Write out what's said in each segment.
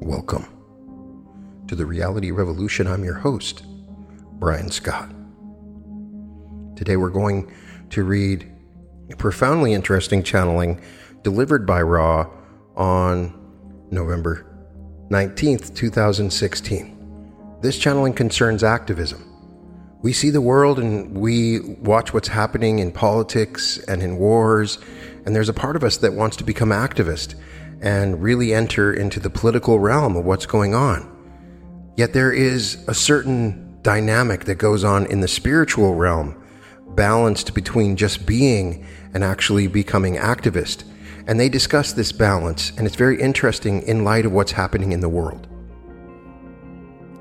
Welcome to the Reality Revolution. I'm your host, Brian Scott. Today we're going to read a profoundly interesting channeling delivered by Ra on November 19th, 2016. This channeling concerns activism. We see the world and we watch what's happening in politics and in wars, and there's a part of us that wants to become activist and really enter into the political realm of what's going on. Yet there is a certain dynamic that goes on in the spiritual realm, balanced between just being and actually becoming activist. And they discuss this balance, and it's very interesting in light of what's happening in the world.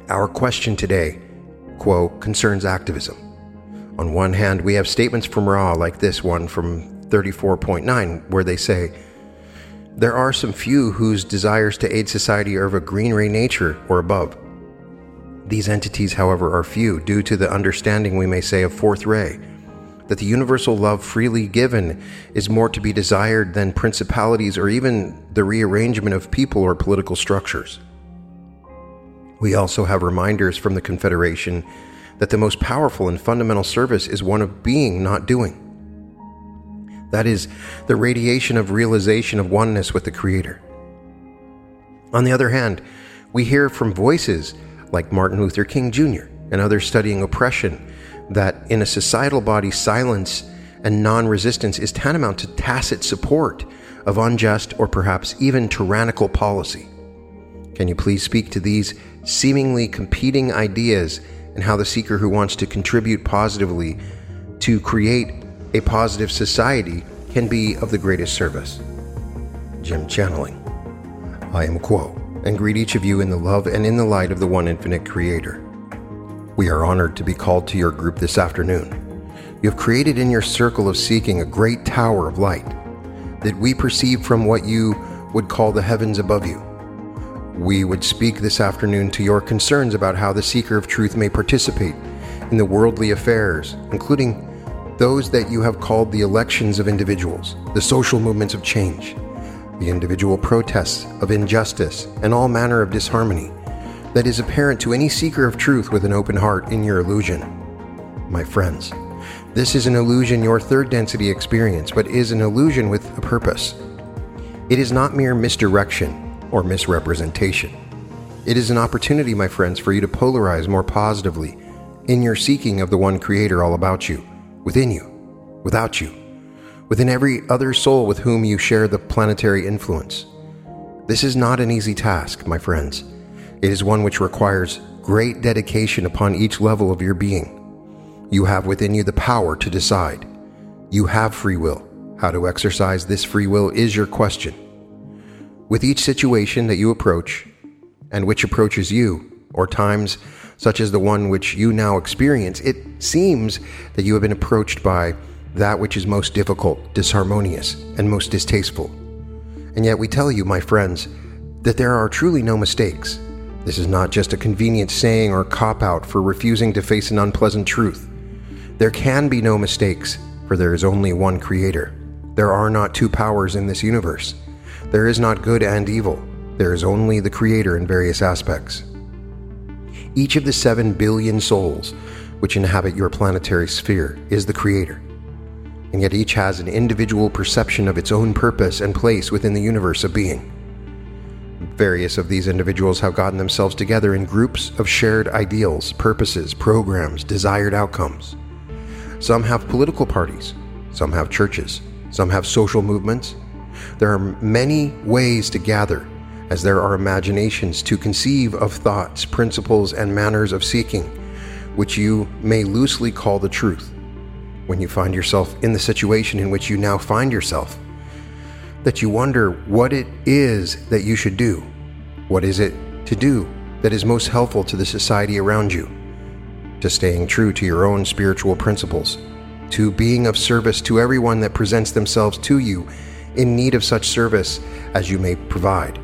Our question today, Q'uo, concerns activism. On one hand, we have statements from Ra like this one from 34.9, where they say, there are some few whose desires to aid society are of a green ray nature or above. These entities, however, are few due to the understanding, we may say, of fourth ray, that the universal love freely given is more to be desired than principalities or even the rearrangement of people or political structures. We also have reminders from the Confederation that the most powerful and fundamental service is one of being, not doing. That is the radiation of realization of oneness with the Creator. On the other hand, we hear from voices like Martin Luther King Jr. and others studying oppression that in a societal body, silence and non resistance is tantamount to tacit support of unjust or perhaps even tyrannical policy. Can you please speak to these seemingly competing ideas and how the seeker who wants to contribute positively to create a positive society can be of the greatest service. Jim Channeling. I am Q'uo, and greet each of you in the love and in the light of the one infinite Creator. We are honored to be called to your group this afternoon. You have created in your circle of seeking a great tower of light that we perceive from what you would call the heavens above you. We would speak this afternoon to your concerns about how the seeker of truth may participate in the worldly affairs, including those that you have called the elections of individuals, the social movements of change, the individual protests of injustice, and all manner of disharmony that is apparent to any seeker of truth with an open heart in your illusion. My friends, this is an illusion your third density experience, but is an illusion with a purpose. It is not mere misdirection or misrepresentation. It is an opportunity, my friends, for you to polarize more positively in your seeking of the one Creator all about you within you, without you, within every other soul with whom you share the planetary influence. This is not an easy task, my friends. It is one which requires great dedication upon each level of your being. You have within you the power to decide. You have free will. How to exercise this free will is your question. With each situation that you approach, and which approaches you, or times such as the one which you now experience, it seems that you have been approached by that which is most difficult, disharmonious, and most distasteful. And yet we tell you, my friends, that there are truly no mistakes. This is not just a convenient saying or cop out for refusing to face an unpleasant truth. There can be no mistakes, for there is only one Creator. There are not two powers in this universe. There is not good and evil. There is only the Creator in various aspects. Each of the 7 billion souls which inhabit your planetary sphere is the creator. And yet each has an individual perception of its own purpose and place within the universe of being. Various of these individuals have gotten themselves together in groups of shared ideals, purposes, programs, desired outcomes. Some have political parties, some have churches, some have social movements. There are many ways to gather as there are imaginations to conceive of thoughts, principles, and manners of seeking, which you may loosely call the truth. When you find yourself in the situation in which you now find yourself, that you wonder what it is that you should do. What is it to do that is most helpful to the society around you? To staying true to your own spiritual principles, to being of service to everyone that presents themselves to you in need of such service as you may provide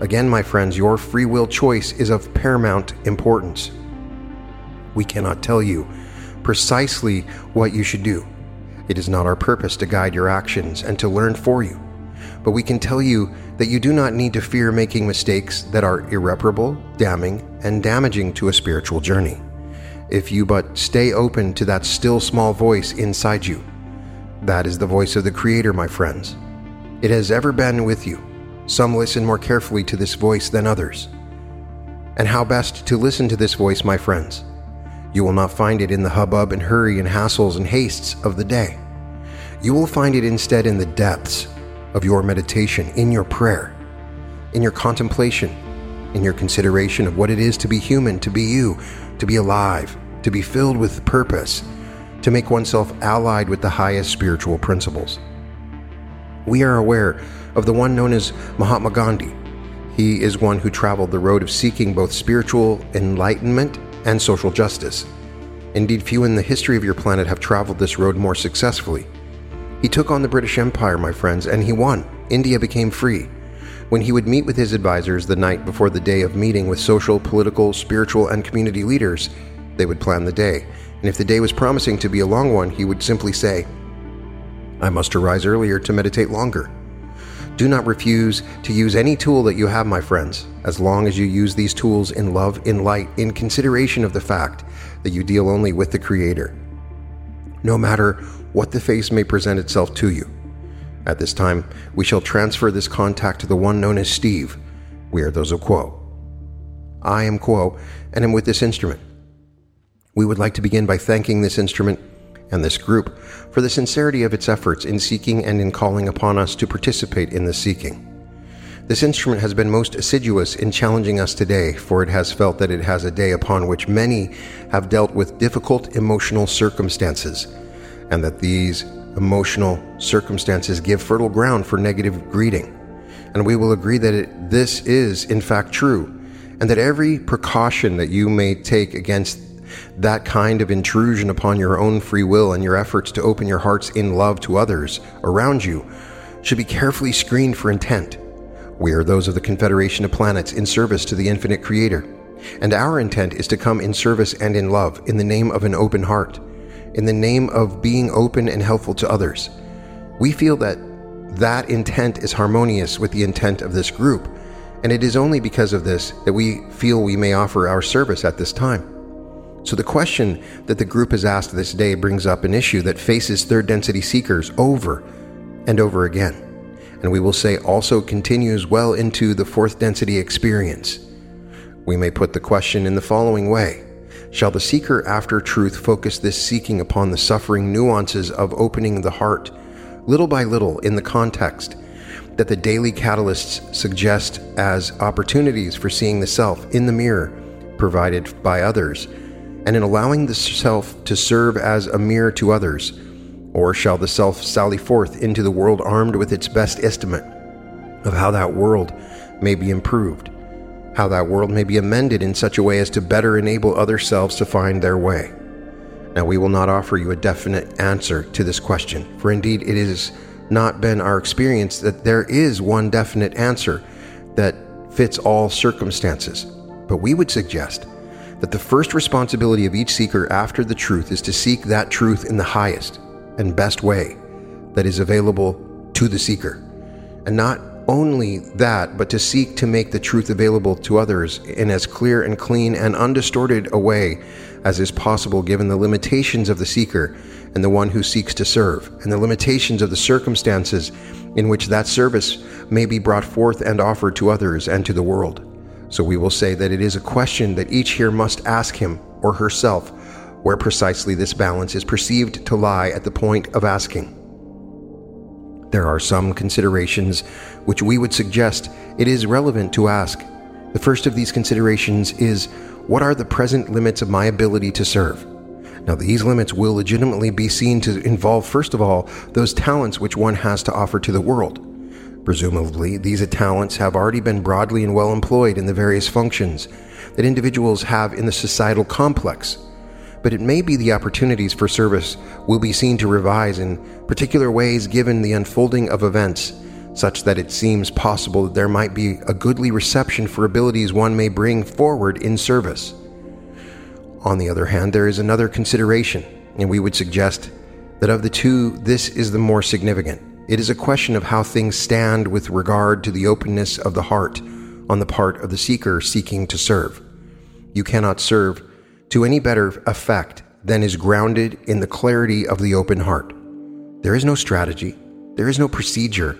Again, my friends, your free will choice is of paramount importance. We cannot tell you precisely what you should do. It is not our purpose to guide your actions and to learn for you. but we can tell you that you do not need to fear making mistakes that are irreparable, damning, and damaging to a spiritual journey. If you but stay open to that still small voice inside you, that is the voice of the Creator, my friends. It has ever been with you. Some listen more carefully to this voice than others. And how best to listen to this voice, my friends? You will not find it in the hubbub and hurry and hassles and hastes of the day. You will find it instead in the depths of your meditation, in your prayer, in your contemplation, in your consideration of what it is to be human, to be you, to be alive, to be filled with purpose, to make oneself allied with the highest spiritual principles. We are aware of the one known as Mahatma Gandhi. He is one who traveled the road of seeking both spiritual enlightenment and social justice. Indeed, few in the history of your planet have traveled this road more successfully. He took on the British Empire, my friends, and he won. India became free. When he would meet with his advisors the night before the day of meeting with social, political, spiritual, and community leaders, they would plan the day. And if the day was promising to be a long one, he would simply say, I must arise earlier to meditate longer. Do not refuse to use any tool that you have, my friends, as long as you use these tools in love, in light, in consideration of the fact that you deal only with the Creator. No matter what the face may present itself to you. At this time, we shall transfer this contact to the one known as Steve. We are those of Q'uo. I am Q'uo and am with this instrument. We would like to begin by thanking this instrument and this group for the sincerity of its efforts in seeking and in calling upon us to participate in the seeking. This instrument has been most assiduous in challenging us today, for it has felt that it has a day upon which many have dealt with difficult emotional circumstances and that these emotional circumstances give fertile ground for negative greeting. And we will agree that it, this is, in fact, true, and that every precaution that you may take against that kind of intrusion upon your own free will and your efforts to open your hearts in love to others around you should be carefully screened for intent. We are those of the Confederation of Planets in service to the infinite Creator, and our intent is to come in service and in love in the name of an open heart in the name of being open and helpful to others. We feel that that intent is harmonious with the intent of this group, and it is only because of this that we feel we may offer our service at this time. So, the question that the group has asked this day brings up an issue that faces third density seekers over and over again, and we will say also continues well into the fourth density experience. We may put the question in the following way Shall the seeker after truth focus this seeking upon the suffering nuances of opening the heart, little by little, in the context that the daily catalysts suggest as opportunities for seeing the self in the mirror provided by others, and in allowing the self to serve as a mirror to others? Or shall the self sally forth into the world armed with its best estimate of how that world may be improved? how that world may be amended in such a way as to better enable other selves to find their way. Now, we will not offer you a definite answer to this question, for indeed it has not been our experience that there is one definite answer that fits all circumstances. But we would suggest that the first responsibility of each seeker after the truth is to seek that truth in the highest and best way that is available to the seeker, and not only that, but to seek to make the truth available to others in as clear and clean and undistorted a way as is possible given the limitations of the seeker and the one who seeks to serve, and the limitations of the circumstances in which that service may be brought forth and offered to others and to the world. So we will say that it is a question that each here must ask him or herself where precisely this balance is perceived to lie at the point of asking. There are some considerations which we would suggest it is relevant to ask. The first of these considerations is what are the present limits of my ability to serve? Now, these limits will legitimately be seen to involve, first of all, those talents which one has to offer to the world. Presumably, these talents have already been broadly and well employed in the various functions that individuals have in the societal complex but it may be the opportunities for service will be seen to revise in particular ways given the unfolding of events, such that it seems possible that there might be a goodly reception for abilities one may bring forward in service. On the other hand, there is another consideration, and we would suggest that of the two, this is the more significant. It is a question of how things stand with regard to the openness of the heart on the part of the seeker seeking to serve. You cannot serve to any better effect than is grounded in the clarity of the open heart. There is no strategy, there is no procedure,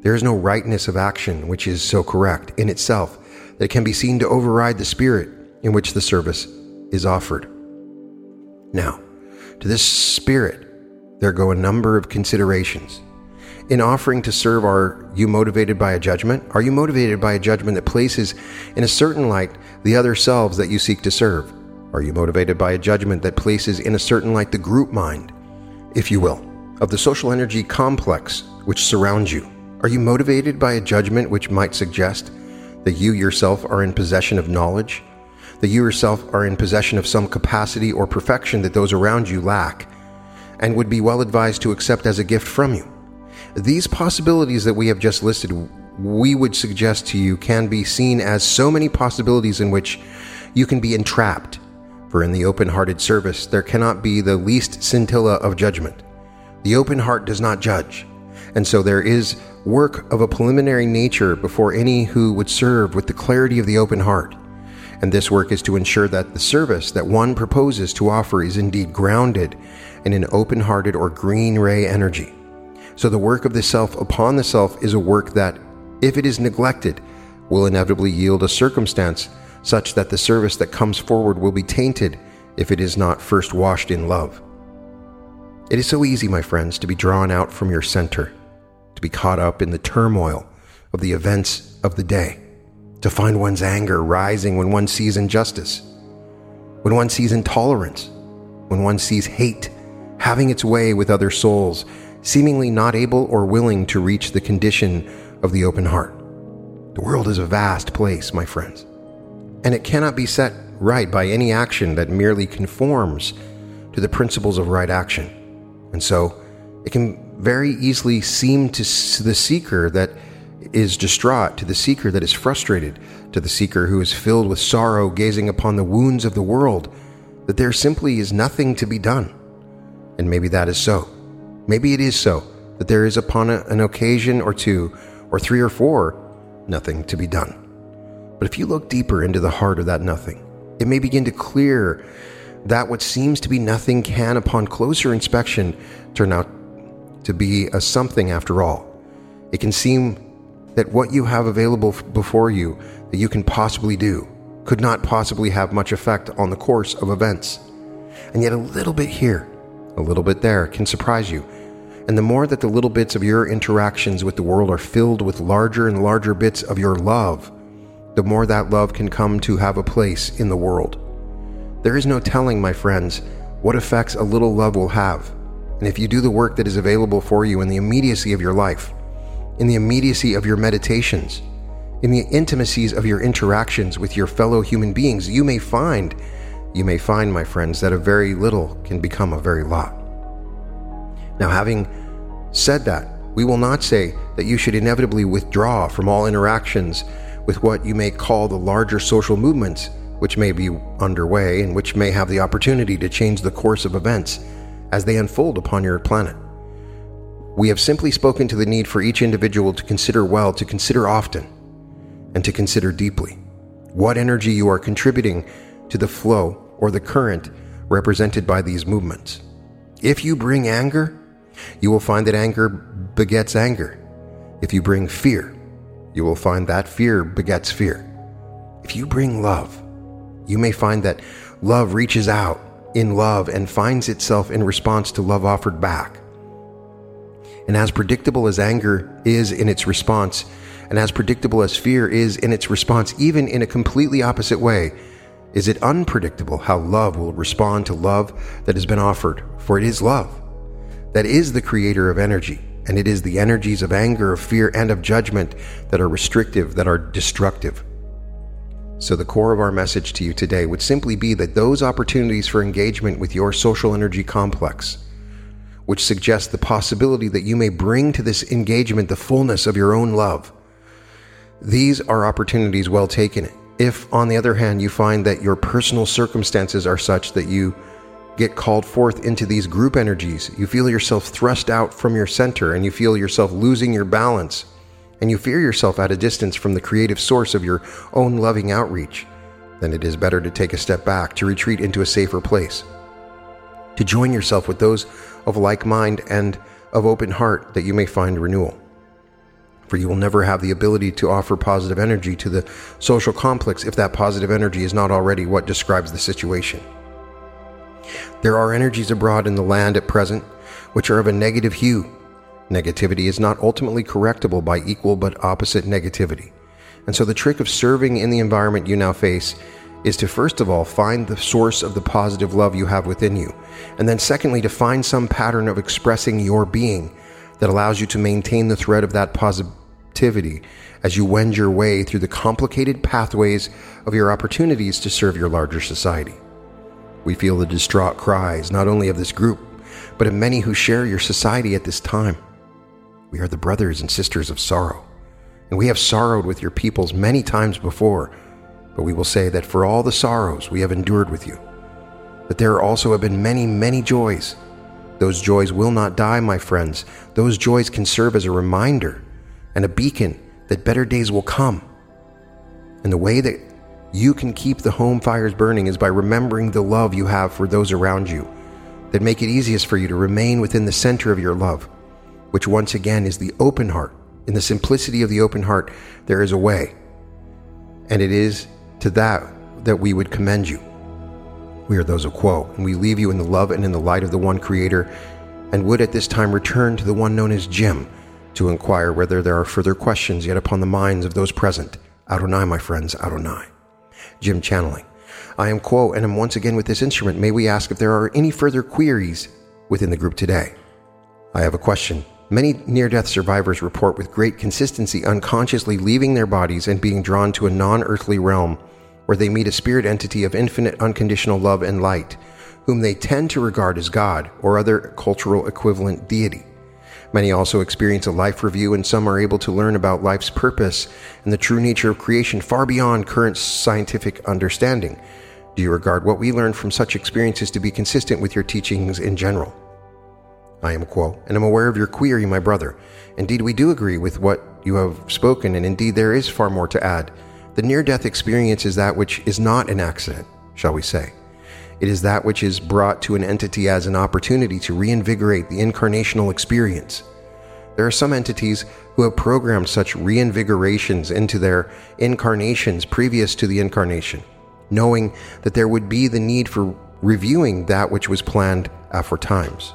there is no rightness of action which is so correct in itself that it can be seen to override the spirit in which the service is offered. Now, to this spirit, there go a number of considerations in offering to serve, are you motivated by a judgment? Are you motivated by a judgment that places in a certain light the other selves that you seek to serve? Are you motivated by a judgment that places in a certain light the group mind, if you will, of the social energy complex which surrounds you? Are you motivated by a judgment which might suggest that you yourself are in possession of knowledge, that you yourself are in possession of some capacity or perfection that those around you lack, and would be well advised to accept as a gift from you? These possibilities that we have just listed, we would suggest to you, can be seen as so many possibilities in which you can be entrapped. For in the open hearted service, there cannot be the least scintilla of judgment. The open heart does not judge. And so there is work of a preliminary nature before any who would serve with the clarity of the open heart. And this work is to ensure that the service that one proposes to offer is indeed grounded in an open hearted or green ray energy. So the work of the self upon the self is a work that, if it is neglected, will inevitably yield a circumstance such that the service that comes forward will be tainted if it is not first washed in love. It is so easy, my friends, to be drawn out from your center, to be caught up in the turmoil of the events of the day, to find one's anger rising when one sees injustice, when one sees intolerance, when one sees hate having its way with other souls seemingly not able or willing to reach the condition of the open heart. The world is a vast place, my friends, and it cannot be set right by any action that merely conforms to the principles of right action. And so, it can very easily seem to the seeker that is distraught, to the seeker that is frustrated, to the seeker who is filled with sorrow gazing upon the wounds of the world, that there simply is nothing to be done. And maybe that is so. Maybe it is so that there is upon a, an occasion or two, or three or four, nothing to be done. But if you look deeper into the heart of that nothing, it may begin to clear that what seems to be nothing can, upon closer inspection, turn out to be a something after all. It can seem that what you have available before you that you can possibly do could not possibly have much effect on the course of events. And yet, a little bit here, a little bit there can surprise you. And the more that the little bits of your interactions with the world are filled with larger and larger bits of your love, the more that love can come to have a place in the world. There is no telling, my friends, what effects a little love will have. And if you do the work that is available for you in the immediacy of your life, in the immediacy of your meditations, in the intimacies of your interactions with your fellow human beings, you may find you may find, my friends, that a very little can become a very lot. Now, having said that, we will not say that you should inevitably withdraw from all interactions with what you may call the larger social movements which may be underway and which may have the opportunity to change the course of events as they unfold upon your planet. We have simply spoken to the need for each individual to consider well, to consider often, and to consider deeply what energy you are contributing to the flow or the current represented by these movements. If you bring anger, you will find that anger begets anger. If you bring fear, you will find that fear begets fear. If you bring love, you may find that love reaches out in love and finds itself in response to love offered back. And as predictable as anger is in its response, and as predictable as fear is in its response, even in a completely opposite way, is it unpredictable how love will respond to love that has been offered? For it is love. That is the creator of energy, and it is the energies of anger, of fear, and of judgment that are restrictive, that are destructive. So, the core of our message to you today would simply be that those opportunities for engagement with your social energy complex, which suggest the possibility that you may bring to this engagement the fullness of your own love, these are opportunities well taken if, on the other hand, you find that your personal circumstances are such that you get called forth into these group energies, you feel yourself thrust out from your center and you feel yourself losing your balance, and you fear yourself at a distance from the creative source of your own loving outreach, then it is better to take a step back, to retreat into a safer place, to join yourself with those of like mind and of open heart that you may find renewal. For you will never have the ability to offer positive energy to the social complex if that positive energy is not already what describes the situation. There are energies abroad in the land at present which are of a negative hue. Negativity is not ultimately correctable by equal but opposite negativity. And so the trick of serving in the environment you now face is to first of all find the source of the positive love you have within you. And then secondly, to find some pattern of expressing your being that allows you to maintain the thread of that positivity as you wend your way through the complicated pathways of your opportunities to serve your larger society. We feel the distraught cries not only of this group, but of many who share your society at this time. We are the brothers and sisters of sorrow, and we have sorrowed with your peoples many times before, but we will say that for all the sorrows we have endured with you, that there also have been many, many joys. Those joys will not die, my friends. Those joys can serve as a reminder and a beacon that better days will come. And the way that you can keep the home fires burning is by remembering the love you have for those around you that make it easiest for you to remain within the center of your love, which once again is the open heart. In the simplicity of the open heart, there is a way. And it is to that that we would commend you. We are those of Q'uo, and we leave you in the love and in the light of the one Creator, and would at this time return to the one known as Jim to inquire whether there are further questions yet upon the minds of those present. Adonai, my friends, Adonai. Jim channeling. I am Q'uo and am once again with this instrument. May we ask if there are any further queries within the group today? I have a question. Many near death survivors report with great consistency unconsciously leaving their bodies and being drawn to a non earthly realm where they meet a spirit entity of infinite unconditional love and light, whom they tend to regard as God or other cultural equivalent deity. Many also experience a life review, and some are able to learn about life's purpose and the true nature of creation far beyond current scientific understanding. Do you regard what we learn from such experiences to be consistent with your teachings in general? I am Q'uo, and am aware of your query, my brother. Indeed, we do agree with what you have spoken, and indeed, there is far more to add. The near death experience is that which is not an accident, shall we say. It is that which is brought to an entity as an opportunity to reinvigorate the incarnational experience. There are some entities who have programmed such reinvigorations into their incarnations previous to the incarnation, knowing that there would be the need for reviewing that which was planned aforetimes.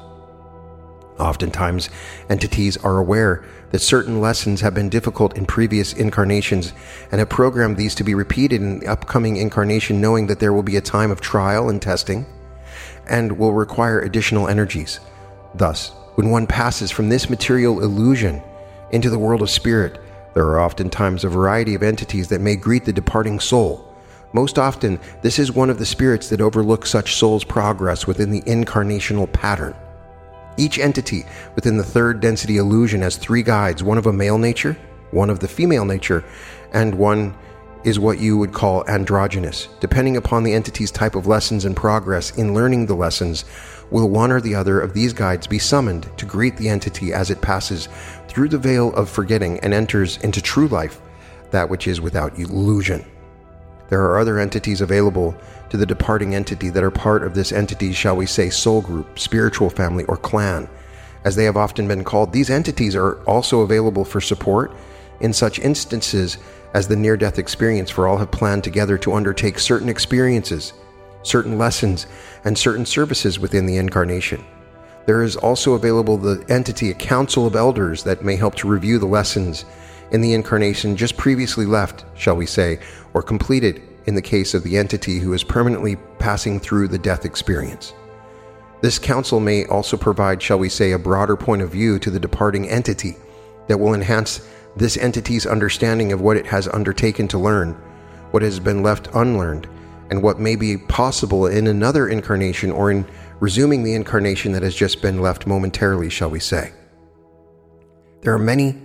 Oftentimes, entities are aware that certain lessons have been difficult in previous incarnations and have programmed these to be repeated in the upcoming incarnation, knowing that there will be a time of trial and testing and will require additional energies. Thus, when one passes from this material illusion into the world of spirit, there are oftentimes a variety of entities that may greet the departing soul. Most often, this is one of the spirits that overlook such soul's progress within the incarnational pattern. Each entity within the third density illusion has three guides one of a male nature, one of the female nature, and one is what you would call androgynous. Depending upon the entity's type of lessons and progress in learning the lessons, will one or the other of these guides be summoned to greet the entity as it passes through the veil of forgetting and enters into true life, that which is without illusion. There are other entities available to the departing entity that are part of this entity's, shall we say, soul group, spiritual family, or clan. As they have often been called, these entities are also available for support in such instances as the near death experience, for all have planned together to undertake certain experiences, certain lessons, and certain services within the incarnation. There is also available the entity, a council of elders that may help to review the lessons in the incarnation just previously left, shall we say, or completed in the case of the entity who is permanently passing through the death experience. This council may also provide, shall we say, a broader point of view to the departing entity that will enhance this entity's understanding of what it has undertaken to learn, what has been left unlearned, and what may be possible in another incarnation or in resuming the incarnation that has just been left momentarily, shall we say. There are many,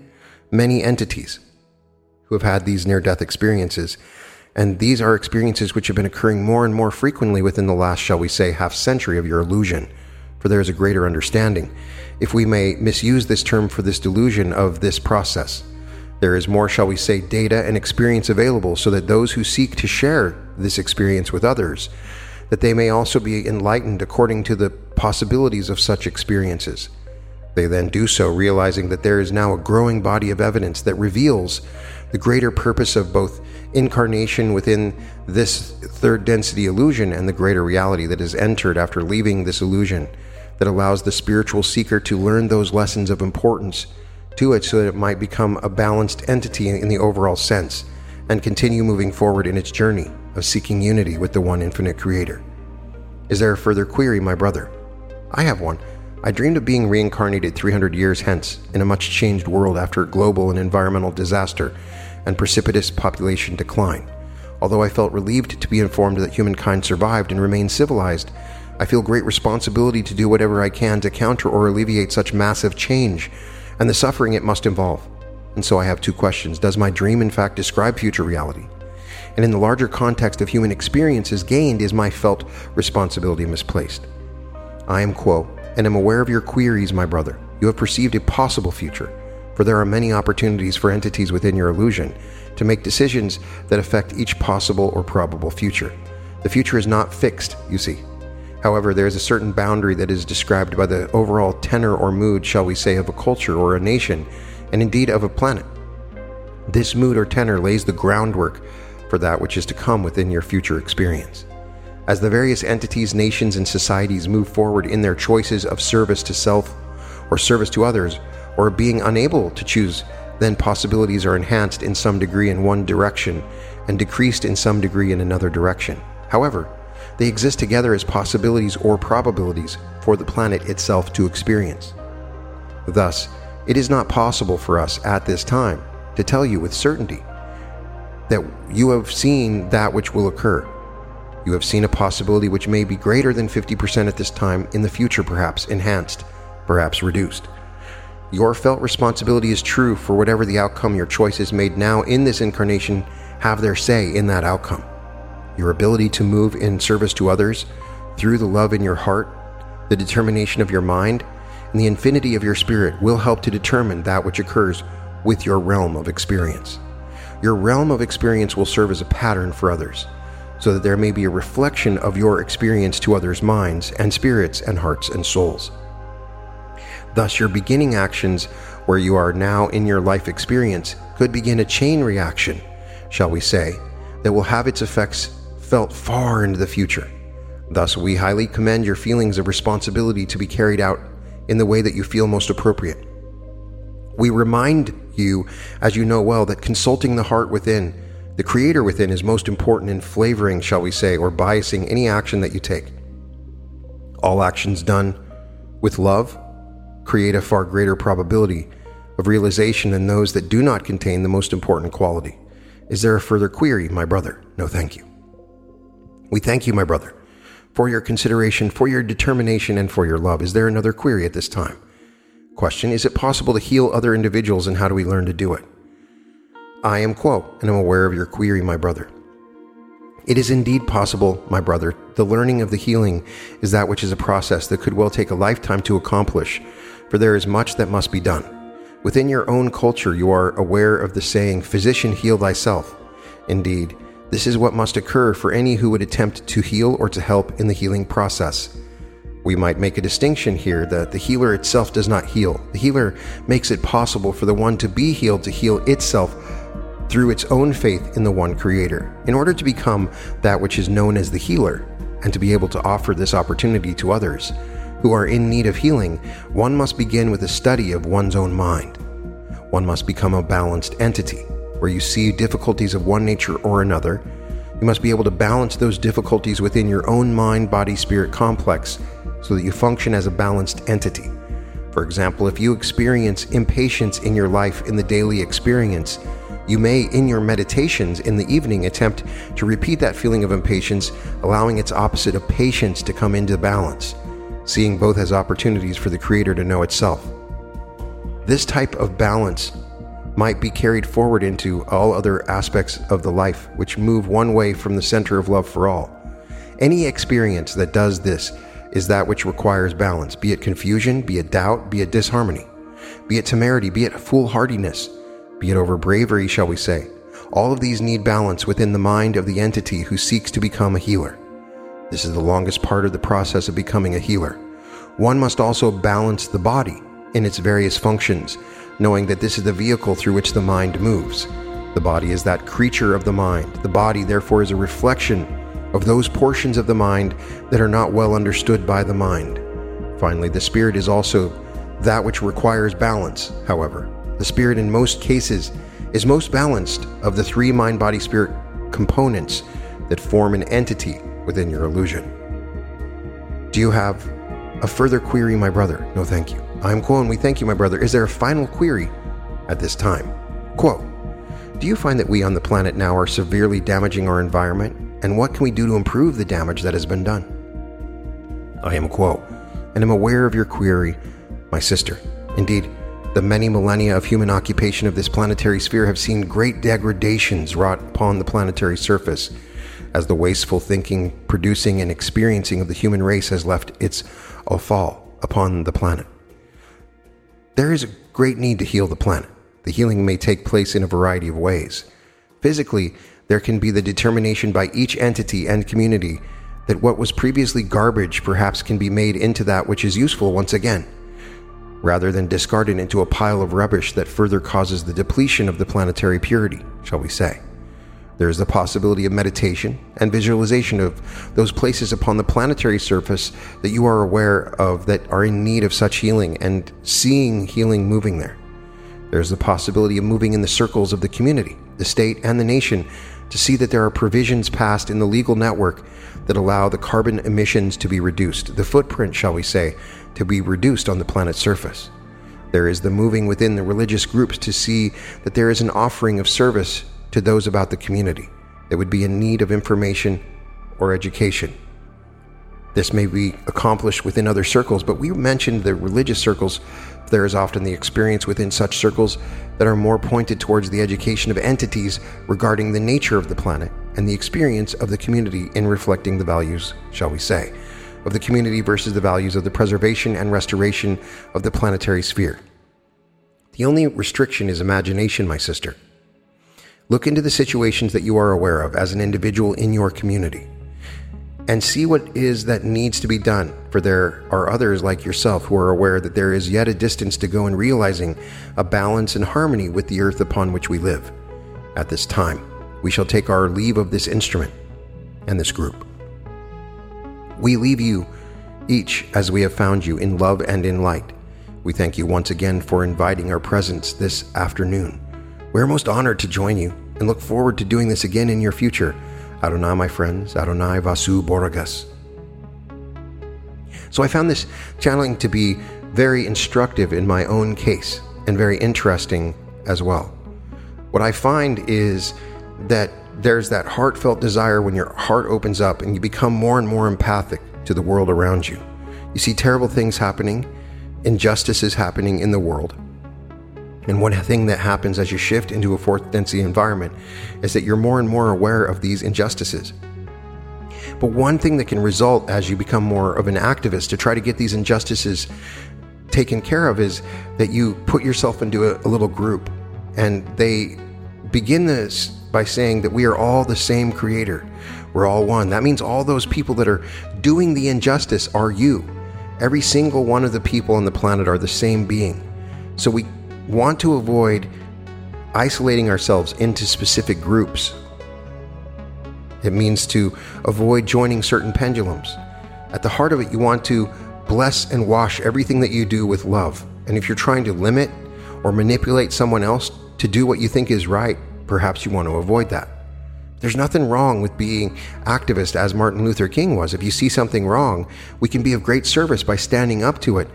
many entities who have had these near death experiences And these are experiences which have been occurring more and more frequently within the last, shall we say, half century of your illusion, for there is a greater understanding, if we may misuse this term for this delusion of this process. There is more, shall we say, data and experience available so that those who seek to share this experience with others, that they may also be enlightened according to the possibilities of such experiences. They then do so, realizing that there is now a growing body of evidence that reveals the greater purpose of both incarnation within this third density illusion and the greater reality that is entered after leaving this illusion that allows the spiritual seeker to learn those lessons of importance to it so that it might become a balanced entity in the overall sense and continue moving forward in its journey of seeking unity with the one infinite creator. Is there a further query, my brother? I have one. I dreamed of being reincarnated 300 years hence in a much changed world after a global and environmental disaster and precipitous population decline. Although I felt relieved to be informed that humankind survived and remained civilized, I feel great responsibility to do whatever I can to counter or alleviate such massive change and the suffering it must involve. And so I have two questions. Does my dream in fact describe future reality? And in the larger context of human experiences gained, is my felt responsibility misplaced? I am Q'uo, and am aware of your queries, my brother. You have perceived a possible future, for there are many opportunities for entities within your illusion to make decisions that affect each possible or probable future. The future is not fixed, you see. However, there is a certain boundary that is described by the overall tenor or mood, shall we say, of a culture or a nation, and indeed of a planet. This mood or tenor lays the groundwork for that which is to come within your future experience. As the various entities, nations, and societies move forward in their choices of service to self or service to others, or being unable to choose, then possibilities are enhanced in some degree in one direction and decreased in some degree in another direction. However, they exist together as possibilities or probabilities for the planet itself to experience. Thus, it is not possible for us at this time to tell you with certainty that you have seen that which will occur you have seen a possibility which may be greater than 50% at this time, in the future, perhaps enhanced, perhaps reduced. Your felt responsibility is true for whatever the outcome your choices made now in this incarnation have their say in that outcome. Your ability to move in service to others through the love in your heart, the determination of your mind, and the infinity of your spirit will help to determine that which occurs with your realm of experience. Your realm of experience will serve as a pattern for others so that there may be a reflection of your experience to others' minds and spirits and hearts and souls. Thus, your beginning actions, where you are now in your life experience, could begin a chain reaction, shall we say, that will have its effects felt far into the future. Thus, we highly commend your feelings of responsibility to be carried out in the way that you feel most appropriate. We remind you, as you know well, that consulting the heart within the creator within is most important in flavoring, shall we say, or biasing any action that you take. All actions done with love create a far greater probability of realization than those that do not contain the most important quality. Is there a further query, my brother? No, thank you. We thank you, my brother, for your consideration, for your determination, and for your love. Is there another query at this time? Question Is it possible to heal other individuals, and how do we learn to do it? I am Q'uo, and am aware of your query, my brother. It is indeed possible, my brother. The learning of the healing is that which is a process that could well take a lifetime to accomplish, for there is much that must be done. Within your own culture, you are aware of the saying, Physician, heal thyself. Indeed, this is what must occur for any who would attempt to heal or to help in the healing process. We might make a distinction here that the healer itself does not heal. The healer makes it possible for the one to be healed to heal itself through its own faith in the one Creator, in order to become that which is known as the healer, and to be able to offer this opportunity to others who are in need of healing, one must begin with a study of one's own mind. One must become a balanced entity, where you see difficulties of one nature or another. You must be able to balance those difficulties within your own mind body spirit complex so that you function as a balanced entity. For example, if you experience impatience in your life in the daily experience, you may, in your meditations in the evening, attempt to repeat that feeling of impatience, allowing its opposite of patience to come into balance, seeing both as opportunities for the Creator to know itself. This type of balance might be carried forward into all other aspects of the life which move one way from the center of love for all. Any experience that does this is that which requires balance, be it confusion, be it doubt, be it disharmony, be it temerity, be it foolhardiness, be it over bravery, shall we say. All of these need balance within the mind of the entity who seeks to become a healer. This is the longest part of the process of becoming a healer. One must also balance the body in its various functions, knowing that this is the vehicle through which the mind moves. The body is that creature of the mind. The body, therefore, is a reflection of those portions of the mind that are not well understood by the mind. Finally, the spirit is also that which requires balance, however. The spirit, in most cases, is most balanced of the three mind body spirit components that form an entity within your illusion. Do you have a further query, my brother? No, thank you. I'm Q'uo, and we thank you, my brother. Is there a final query at this time? Q'uo, do you find that we on the planet now are severely damaging our environment? And what can we do to improve the damage that has been done? I am Q'uo, and am aware of your query, my sister. Indeed, the many millennia of human occupation of this planetary sphere have seen great degradations wrought upon the planetary surface, as the wasteful thinking, producing, and experiencing of the human race has left its fall upon the planet. There is a great need to heal the planet. The healing may take place in a variety of ways. Physically, there can be the determination by each entity and community that what was previously garbage perhaps can be made into that which is useful once again, rather than discarded into a pile of rubbish that further causes the depletion of the planetary purity, shall we say. There is the possibility of meditation and visualization of those places upon the planetary surface that you are aware of that are in need of such healing and seeing healing moving there. There's the possibility of moving in the circles of the community, the state, and the nation to see that there are provisions passed in the legal network that allow the carbon emissions to be reduced, the footprint, shall we say, to be reduced on the planet's surface. There is the moving within the religious groups to see that there is an offering of service to those about the community that would be in need of information or education. This may be accomplished within other circles, but we mentioned the religious circles. There is often the experience within such circles that are more pointed towards the education of entities regarding the nature of the planet and the experience of the community in reflecting the values, shall we say, of the community versus the values of the preservation and restoration of the planetary sphere. The only restriction is imagination, my sister. Look into the situations that you are aware of as an individual in your community and see what is that needs to be done. For there are others like yourself who are aware that there is yet a distance to go in realizing a balance and harmony with the earth upon which we live. At this time, we shall take our leave of this instrument and this group. We leave you each as we have found you in love and in light. We thank you once again for inviting our presence this afternoon. We're most honored to join you and look forward to doing this again in your future. Adonai, my friends, Adonai Vasu Borragus. So I found this channeling to be very instructive in my own case and very interesting as well. What I find is that there's that heartfelt desire when your heart opens up and you become more and more empathic to the world around you. You see terrible things happening, injustices happening in the world, and one thing that happens as you shift into a fourth density environment is that you're more and more aware of these injustices. But one thing that can result as you become more of an activist to try to get these injustices taken care of is that you put yourself into a, a little group and they begin this by saying that we are all the same creator. We're all one. That means all those people that are doing the injustice are you. Every single one of the people on the planet are the same being. So we want to avoid isolating ourselves into specific groups. It means to avoid joining certain pendulums. At the heart of it, you want to bless and wash everything that you do with love. And if you're trying to limit or manipulate someone else to do what you think is right, perhaps you want to avoid that. There's nothing wrong with being activist as Martin Luther King was. If you see something wrong, we can be of great service by standing up to it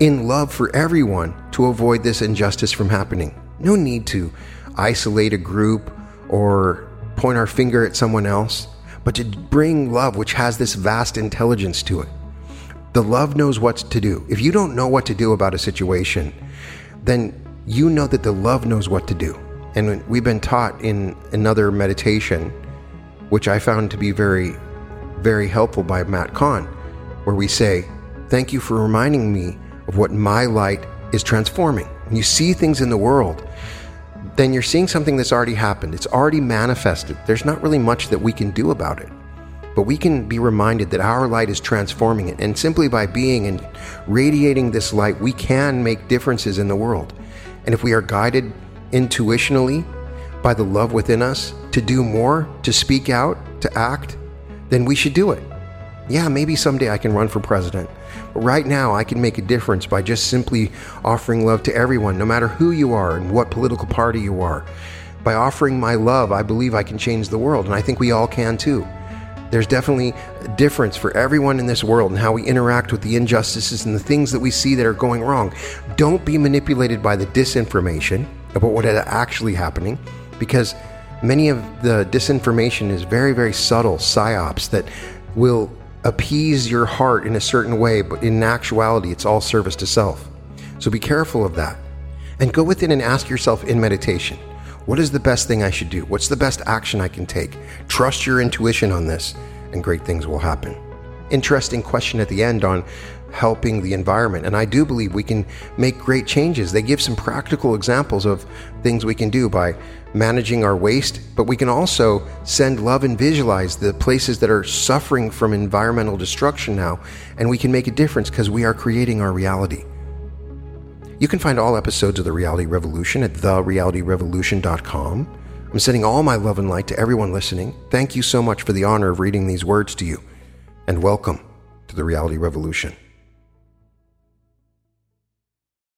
in love for everyone to avoid this injustice from happening. No need to isolate a group or point our finger at someone else, but to bring love, which has this vast intelligence to it. The love knows what to do. If you don't know what to do about a situation, then you know that the love knows what to do. And we've been taught in another meditation, which I found to be very, very helpful by Matt Kahn, where we say, Thank you for reminding me what my light is transforming. When you see things in the world, then you're seeing something that's already happened. It's already manifested. There's not really much that we can do about it. But we can be reminded that our light is transforming it. And simply by being and radiating this light, we can make differences in the world. And if we are guided intuitionally by the love within us to do more, to speak out, to act, then we should do it. Yeah, maybe someday I can run for president. Right now, I can make a difference by just simply offering love to everyone, no matter who you are and what political party you are. By offering my love, I believe I can change the world, and I think we all can too. There's definitely a difference for everyone in this world and how we interact with the injustices and the things that we see that are going wrong. Don't be manipulated by the disinformation about what is actually happening because many of the disinformation is very, very subtle psyops that will appease your heart in a certain way, but in actuality, it's all service to self. So be careful of that. And go within and ask yourself in meditation what is the best thing I should do? What's the best action I can take? Trust your intuition on this, and great things will happen. Interesting question at the end on helping the environment. And I do believe we can make great changes. They give some practical examples of things we can do by managing our waste, but we can also send love and visualize the places that are suffering from environmental destruction now. And we can make a difference because we are creating our reality. You can find all episodes of The Reality Revolution at therealityrevolution.com. I'm sending all my love and light to everyone listening. Thank you so much for the honor of reading these words to you, and welcome to The Reality Revolution.